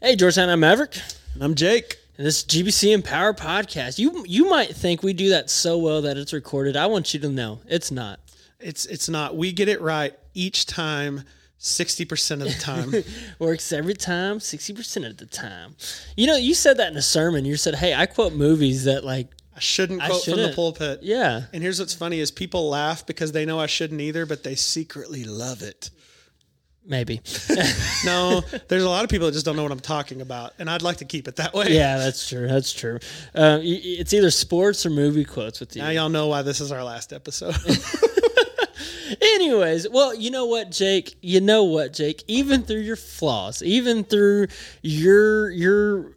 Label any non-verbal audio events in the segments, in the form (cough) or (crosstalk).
Hey, Georgetown, I'm Maverick, And I'm Jake. and this is GBC Empower Podcast. You you might think we do that so well that it's recorded. I want you to know it's not. It's it's not. We get it right each time, sixty percent of the time. (laughs) Works every time, sixty percent of the time. You know, you said that in a sermon. You said, "Hey, I quote movies that like, I shouldn't I quote from the pulpit. yeah, And here's what's funny is people laugh because they know I shouldn't either, but they secretly love it. Maybe." (laughs) No, there's a lot of people that just don't know what I'm talking about, and I'd like to keep it that way. yeah, that's true. That's true. Uh, it's either sports or movie quotes with you. Now y'all know why this is our last episode. (laughs) Anyways, well, you know what, Jake? You know what, Jake? Even through your flaws, even through your your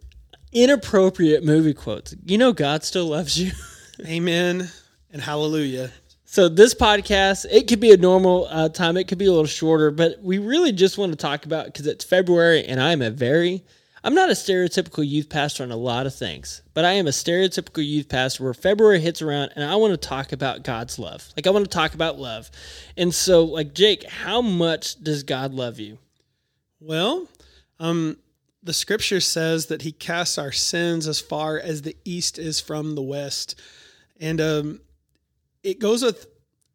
inappropriate movie quotes, you know God still loves you. (laughs) Amen and hallelujah. So this podcast, it could be a normal uh, time, it could be a little shorter, but we really just want to talk about because it's February, and I'm a very, I'm not a stereotypical youth pastor on a lot of things, but I am a stereotypical youth pastor where February hits around, and I want to talk about God's love. Like I want to talk about love, and so like Jake, how much does God love you? Well, um, the scripture says that he casts our sins as far as the east is from the west. And um, it goes with,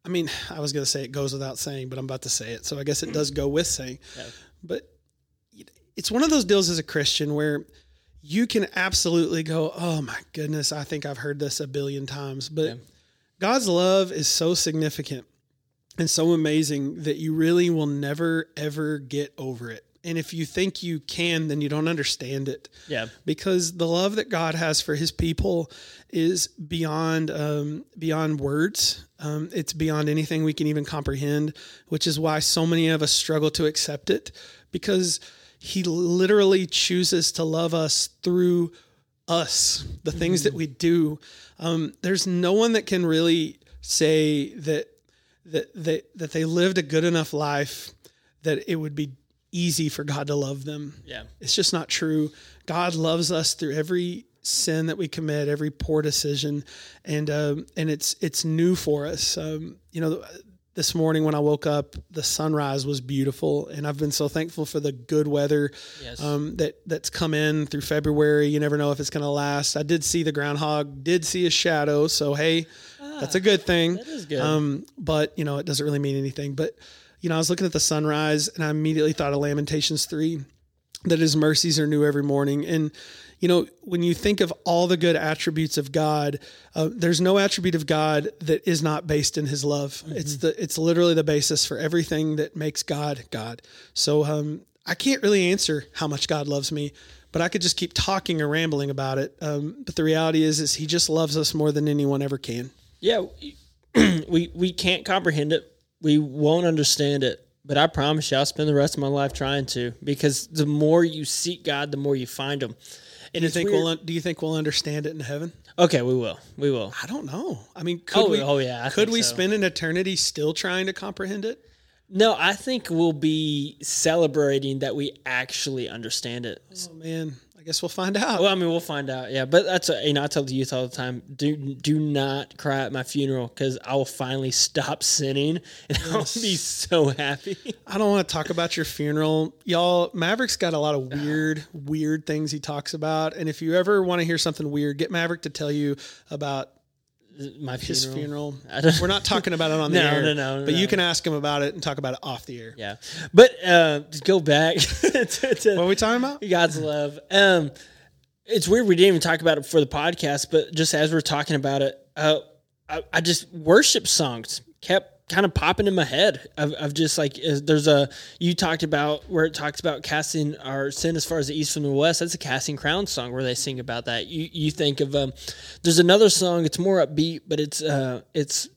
I mean, (sighs) I was going to say it goes without saying, but I'm about to say it. So I guess it does go with saying. Yeah. But it's one of those deals as a Christian where you can absolutely go, oh my goodness, I think I've heard this a billion times. But Yeah. God's love is so significant and so amazing that you really will never, ever get over it. And if you think you can, then you don't understand it Yeah, because the love that God has for His people is beyond um, beyond words. Um, it's beyond anything we can even comprehend, which is why so many of us struggle to accept it because He literally chooses to love us through us, the things that we do. Um, there's no one that can really say that that that that they lived a good enough life that it would be easy for God to love them. yeah, It's just not true. God loves us through every sin that we commit, every poor decision, and um, and it's it's new for us. Um, you know, this morning when I woke up, the sunrise was beautiful, and I've been so thankful for the good weather yes, um, that that's come in through February. You never know if it's going to last. I did see the groundhog, did see a shadow, so hey, that's a good thing. that is good. Um, but you know, it doesn't really mean anything. But you know, I was looking at the sunrise and I immediately thought of Lamentations three, that his mercies are new every morning. And you know, when you think of all the good attributes of God, uh, there's no attribute of God that is not based in His love. It's the it's literally the basis for everything that makes God God. So um, I can't really answer how much God loves me. But I could just keep talking or rambling about it. Um, but the reality is, is He just loves us more than anyone ever can. yeah, we (clears throat) we can't comprehend it. We won't understand it. But I promise you, I'll spend the rest of my life trying to, because the more you seek God, the more you find Him. And Do you think weird. we'll do you think we'll understand it in heaven? okay, we will, we will. I don't know. I mean, could Oh, we? oh, yeah, I could we so. spend an eternity still trying to comprehend it? No, I think we'll be celebrating that we actually understand it. Oh man, I guess we'll find out. Well, I mean, we'll find out. Yeah, but that's a, you know I tell the youth all the time: do do not cry at my funeral because I will finally stop sinning and (laughs) I'll be so happy. (laughs) I don't want to talk about your funeral, y'all. Maverick's got a lot of weird, weird things he talks about, and if you ever want to hear something weird, get Maverick to tell you about My his funeral. funeral. (laughs) I don't- We're not talking about it on the No, air, no, no, no. but no. you can ask him about it and talk about it off the air. Yeah, but uh, go back (laughs) to, to What are we talking about? God's love. Um, it's weird we didn't even talk about it for the podcast, but just as we're talking about it, uh, I, I just worship songs kept kind of popping in my head. Of, of just like there's a you talked about where it talks about casting our sin as far as the east from the west. That's a casting crown song where they sing about that. You you think of um, there's another song. It's more upbeat, but it's uh it's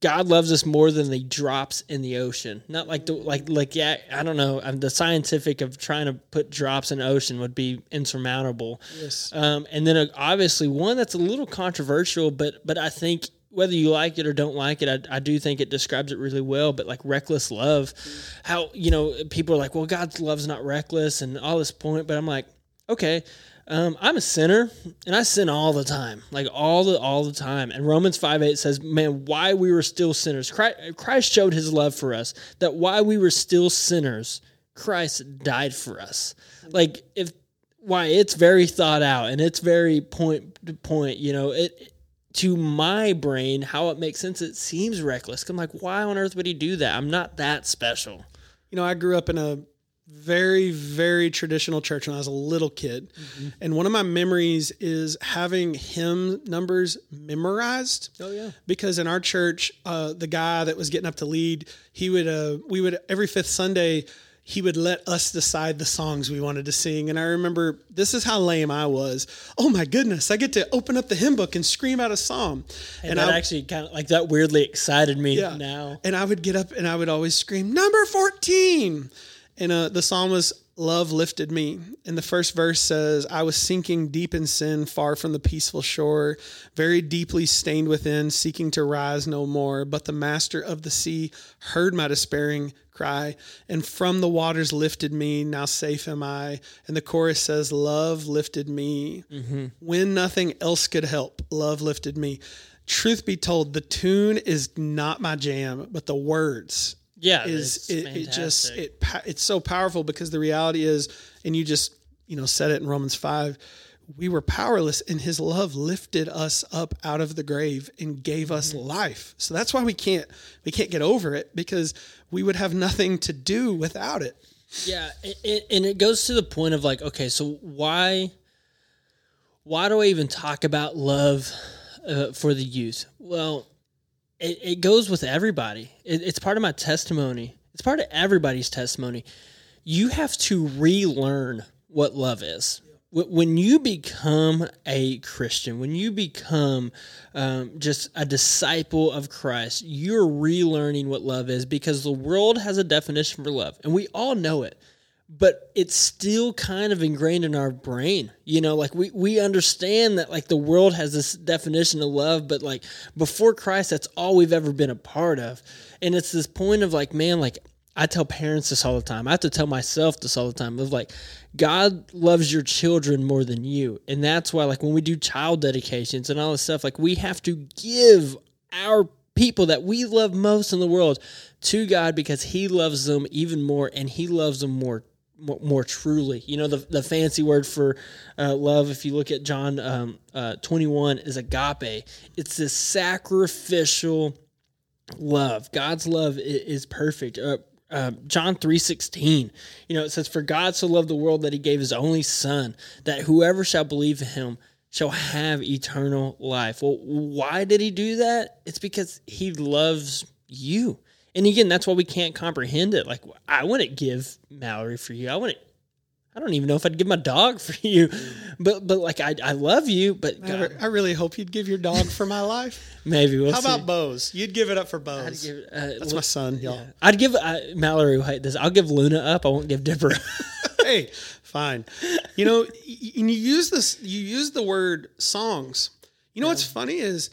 God loves us more than the drops in the ocean. Not like the like like yeah, I don't know. Um, the scientific of trying to put drops in the ocean would be insurmountable. Yes. Um, and then uh, obviously one that's a little controversial, but but I think whether you like it or don't like it, I, I do think it describes it really well. But like reckless love, how you know people are like, well, God's love's not reckless and all this point, but I'm like, okay. Um, I'm a sinner and I sin all the time, like all the all the time. And Romans 5 8 says, Man, why we were still sinners. Christ, Christ showed his love for us, that while we were still sinners, Christ died for us. Like if why it's very thought out and it's very point to point, you know, it to my brain, how it makes sense, it seems reckless. I'm like, why on earth would he do that? I'm not that special. You know, I grew up in a very, very traditional church when I was a little kid. Mm-hmm. And one of my memories is having hymn numbers memorized. Oh, yeah. Because in our church, uh, the guy that was getting up to lead, he would, uh, we would, every fifth Sunday, he would let us decide the songs we wanted to sing. And I remember this is how lame I was. Oh my goodness, I get to open up the hymn book and scream out a psalm. And, and that I, actually kind of like that weirdly excited me yeah. now. And I would get up and I would always scream, number 14. And uh, the psalm was Love lifted me. And the first verse says, I was sinking deep in sin, far from the peaceful shore, very deeply stained within, seeking to rise no more. But the master of the sea heard my despairing cry, and from the waters lifted me. Now safe am I. And the chorus says, Love lifted me. Mm-hmm. When nothing else could help, love lifted me. Truth be told, the tune is not my jam, but the words yeah is it, it, just it it's so powerful because the reality is and you just you know said it in romans 5 we were powerless and his love lifted us up out of the grave and gave us mm-hmm. life. So that's why we can't we can't get over it because we would have nothing to do without it. Yeah it, and it goes to the point of like okay so why why do i even talk about love uh, for the youth? Well it, it goes with everybody. It, it's part of my testimony. It's part of everybody's testimony. You have to relearn what love is. When you become a Christian, when you become um, just a disciple of Christ, you're relearning what love is because the world has a definition for love, and we all know it but it's still kind of ingrained in our brain. You know like we we understand that like the world has this definition of love but like before christ that's all we've ever been a part of. And it's this point of like man like i tell parents this all the time. I have to tell myself this all the time of like god loves your children more than you. And that's why like when we do child dedications and all this stuff like we have to give our people that we love most in the world to God because He loves them even more and He loves them more more, more, truly. You know, the, the fancy word for uh, love, if you look at John um, uh, 21, is agape. It's this sacrificial love. God's love is, is perfect. Uh, uh, John 3:16 you know it says for God so loved the world that he gave his only son that whoever shall believe in him shall have eternal life. Well, why did he do that? It's because he loves you. And again, that's why we can't comprehend it. Like I wouldn't give Mallory for you. I wouldn't. I don't even know if I'd give my dog (laughs) for you, but but like I, I love you, but God. I really hope you'd give your dog for my life. (laughs) Maybe we'll How see. about Bose? You'd give it up for Bose. Give, uh, That's my son, y'all. Yeah. I'd give uh, Mallory. Hate this. I'll give Luna up. I won't give Dipper. (laughs) hey, fine. You know, and you use this. You use the word songs. You know yeah. what's funny is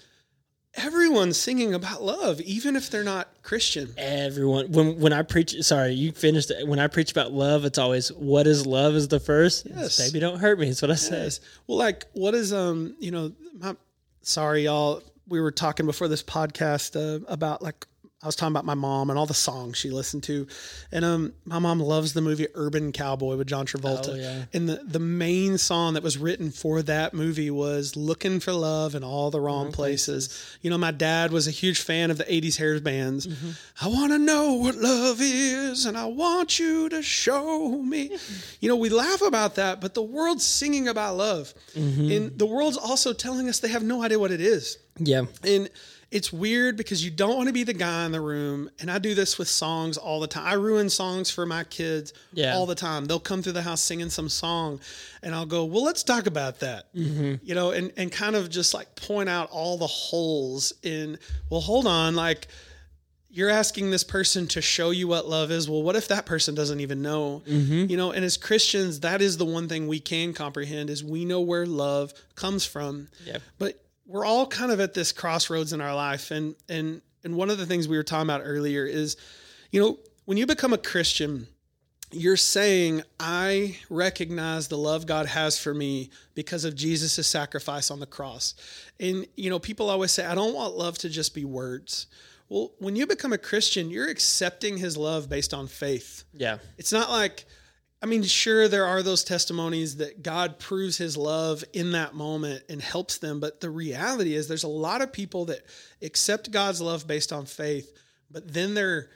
everyone's singing about love, even if they're not Christian. Everyone. When when I preach, sorry, you finished. It. When I preach about love, it's always what is love is the first. Yes, baby, don't hurt me. That's what I yes. say. Well, like what is um, you know, my, sorry, y'all. We were talking before this podcast uh, about like I was talking about my mom and all the songs she listened to, and um, my mom loves the movie Urban Cowboy with John Travolta. Oh, yeah. And the the main song that was written for that movie was "Looking for Love in All the Wrong, places. places." You know, my dad was a huge fan of the '80s hair bands. Mm-hmm. I want to know what love is, and I want you to show me. (laughs) you know, we laugh about that, but the world's singing about love, mm-hmm. and the world's also telling us they have no idea what it is. Yeah, and it's weird because you don't want to be the guy in the room. And I do this with songs all the time. I ruin songs for my kids yeah. all the time. They'll come through the house singing some song, and I'll go, "Well, let's talk about that," mm-hmm. you know, and and kind of just like point out all the holes in. Well, hold on, like you're asking this person to show you what love is. Well, what if that person doesn't even know? Mm-hmm. You know, and as Christians, that is the one thing we can comprehend is we know where love comes from. Yep. But we're all kind of at this crossroads in our life and and and one of the things we were talking about earlier is you know when you become a christian you're saying i recognize the love god has for me because of jesus' sacrifice on the cross and you know people always say i don't want love to just be words Well, when you become a Christian, you're accepting his love based on faith. Yeah. It's not like, I mean, sure, there are those testimonies that God proves his love in that moment and helps them. But the reality is, there's a lot of people that accept God's love based on faith, but then they're,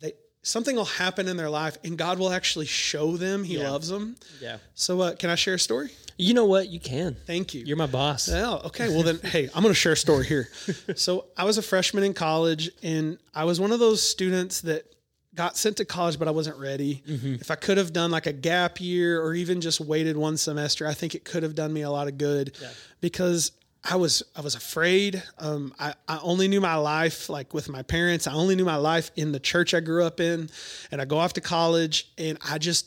they, something will happen in their life and God will actually show them he Yeah. loves them. Yeah. So, uh, can I share a story? You know what? You can. Thank you. You're my boss. Oh, okay. Well, then, hey, I'm going to share a story here. (laughs) So, I was a freshman in college, and I was one of those students that got sent to college, but I wasn't ready. If I could have done like a gap year or even just waited one semester, I think it could have done me a lot of good because I was I was afraid. Um, I, I only knew my life like with my parents. I only knew my life in the church I grew up in, and I go off to college, and I just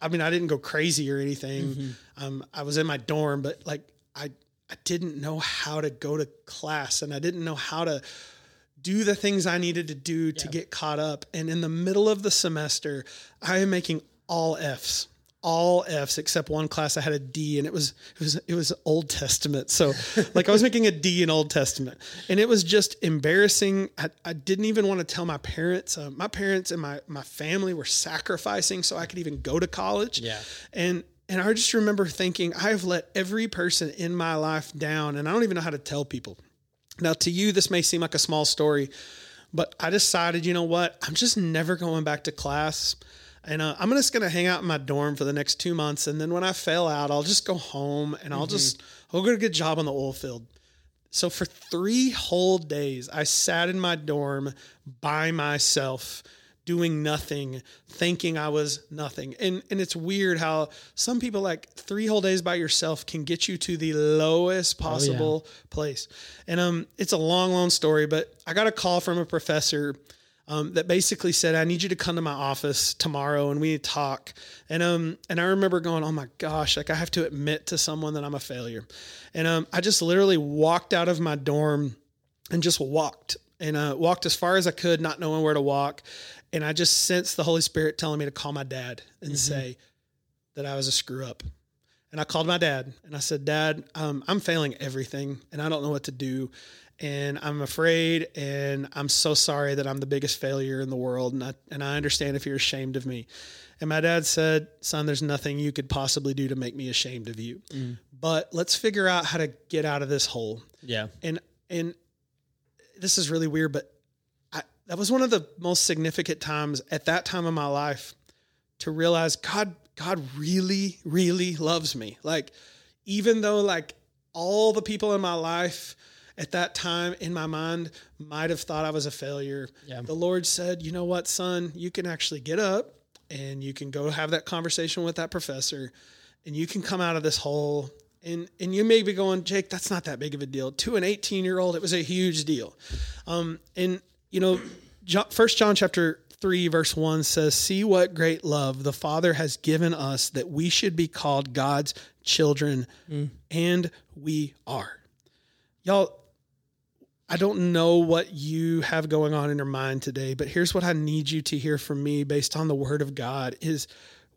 I mean I didn't go crazy or anything. Um, I was in my dorm, but like I I didn't know how to go to class, and I didn't know how to do the things I needed to do to get caught up. And in the middle of the semester, I am making all Fs, all Fs except one class I had a D, and it was it was it was Old Testament. So (laughs) like I was making a D in Old Testament, and it was just embarrassing. I, I didn't even want to tell my parents. Uh, my parents and my my family were sacrificing so I could even go to college. Yeah. And and I just remember thinking, I have let every person in my life down, and I don't even know how to tell people. Now, to you, this may seem like a small story, but I decided, you know what? I'm just never going back to class. And uh, I'm just going to hang out in my dorm for the next two months. And then when I fail out, I'll just go home and I'll just, I'll get a good job on the oil field. So for three whole days, I sat in my dorm by myself, doing nothing, thinking I was nothing. And and it's weird how some people like three whole days by yourself can get you to the lowest possible place. And um, it's a long, long story, but I got a call from a professor. Um, that basically said, "I need you to come to my office tomorrow, and we need to talk." And um, and I remember going, "Oh my gosh!" Like I have to admit to someone that I'm a failure, and um, I just literally walked out of my dorm and just walked and uh, walked as far as I could, not knowing where to walk. And I just sensed the Holy Spirit telling me to call my dad and say that I was a screw up. And I called my dad and I said, Dad, um, I'm failing everything and I don't know what to do. And I'm afraid and I'm so sorry that I'm the biggest failure in the world. And I, and I understand if you're ashamed of me. And my dad said, Son, there's nothing you could possibly do to make me ashamed of you. But let's figure out how to get out of this hole Yeah. and and this is really weird, but I, that was one of the most significant times at that time of my life to realize God, God really, really loves me. Like, even though like all the people in my life at that time in my mind might have thought I was a failure, Yeah. the Lord said, "You know what, son? You can actually get up and you can go have that conversation with that professor, and you can come out of this hole." And and you may be going, Jake, that's not that big of a deal. To an 18 year old, it was a huge deal. Um, and you know, First John chapter three verse one says, "See what great love the Father has given us that we should be called God's children, and we are." Y'all, I don't know what you have going on in your mind today, but here's what I need you to hear from me based on the word of God is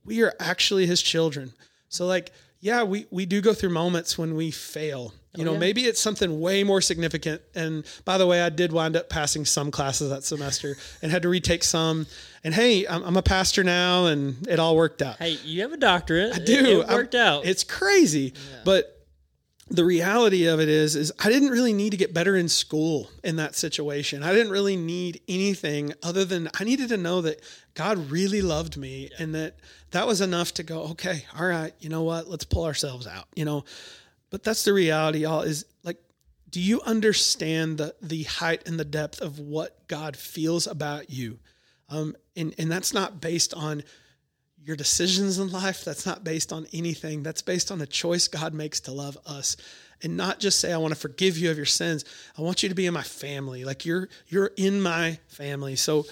we are actually his children. So like, yeah, we we do go through moments when we fail. You oh, know, yeah. maybe it's something way more significant. And by the way, I did wind up passing some classes that semester and had to retake some. And hey, I'm, I'm a pastor now, and it all worked out. Hey, you have a doctorate. I do. It, worked out. It's crazy. But the reality of it is is I didn't really need to get better in school in that situation. I didn't really need anything other than I needed to know that God really loved me and that that was enough to go, okay, all right, you know what? Let's pull ourselves out, you know. But that's the reality, y'all, is like do you understand the the height and the depth of what God feels about you? Um, and and that's not based on your decisions in life. That's not based on anything. That's based on a choice God makes to love us. And not just say, I want to forgive you of your sins. I want you to be in my family. Like you're you're in my family. So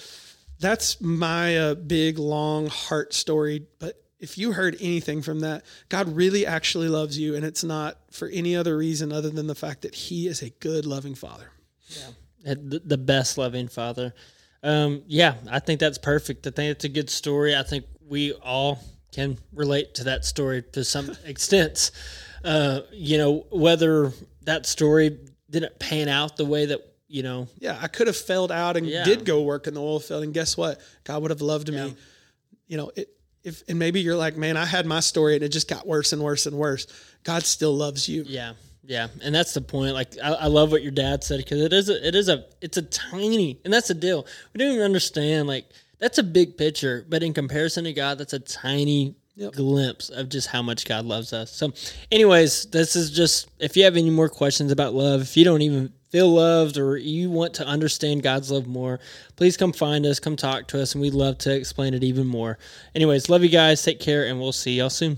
that's my uh, big long heart story. But if you heard anything from that, God really actually loves you, and it's not for any other reason other than the fact that He is a good, loving Father. Yeah. the best loving father. Um, yeah, I think that's perfect. I think it's a good story. I think we all can relate to that story to some (laughs) extent. Uh, you know, whether that story didn't pan out the way that you know, Yeah, I could have failed out and Yeah. did go work in the oil field, and guess what? God would have loved Yeah. me. You know, it, if and maybe you're like, man, I had my story and it just got worse and worse and worse. God still loves you. Yeah, yeah, and that's the point. Like, I, I love what your dad said because it is a, it is a, it's a tiny, and that's the deal. We don't even understand. Like, that's a big picture, but in comparison to God, that's a tiny Yep. glimpse of just how much God loves us. So, anyways, this is just. If you have any more questions about love, if you don't even feel loved or you want to understand God's love more, please come find us, come talk to us, and we'd love to explain it even more. Anyways, love you guys. Take care, and we'll see y'all soon.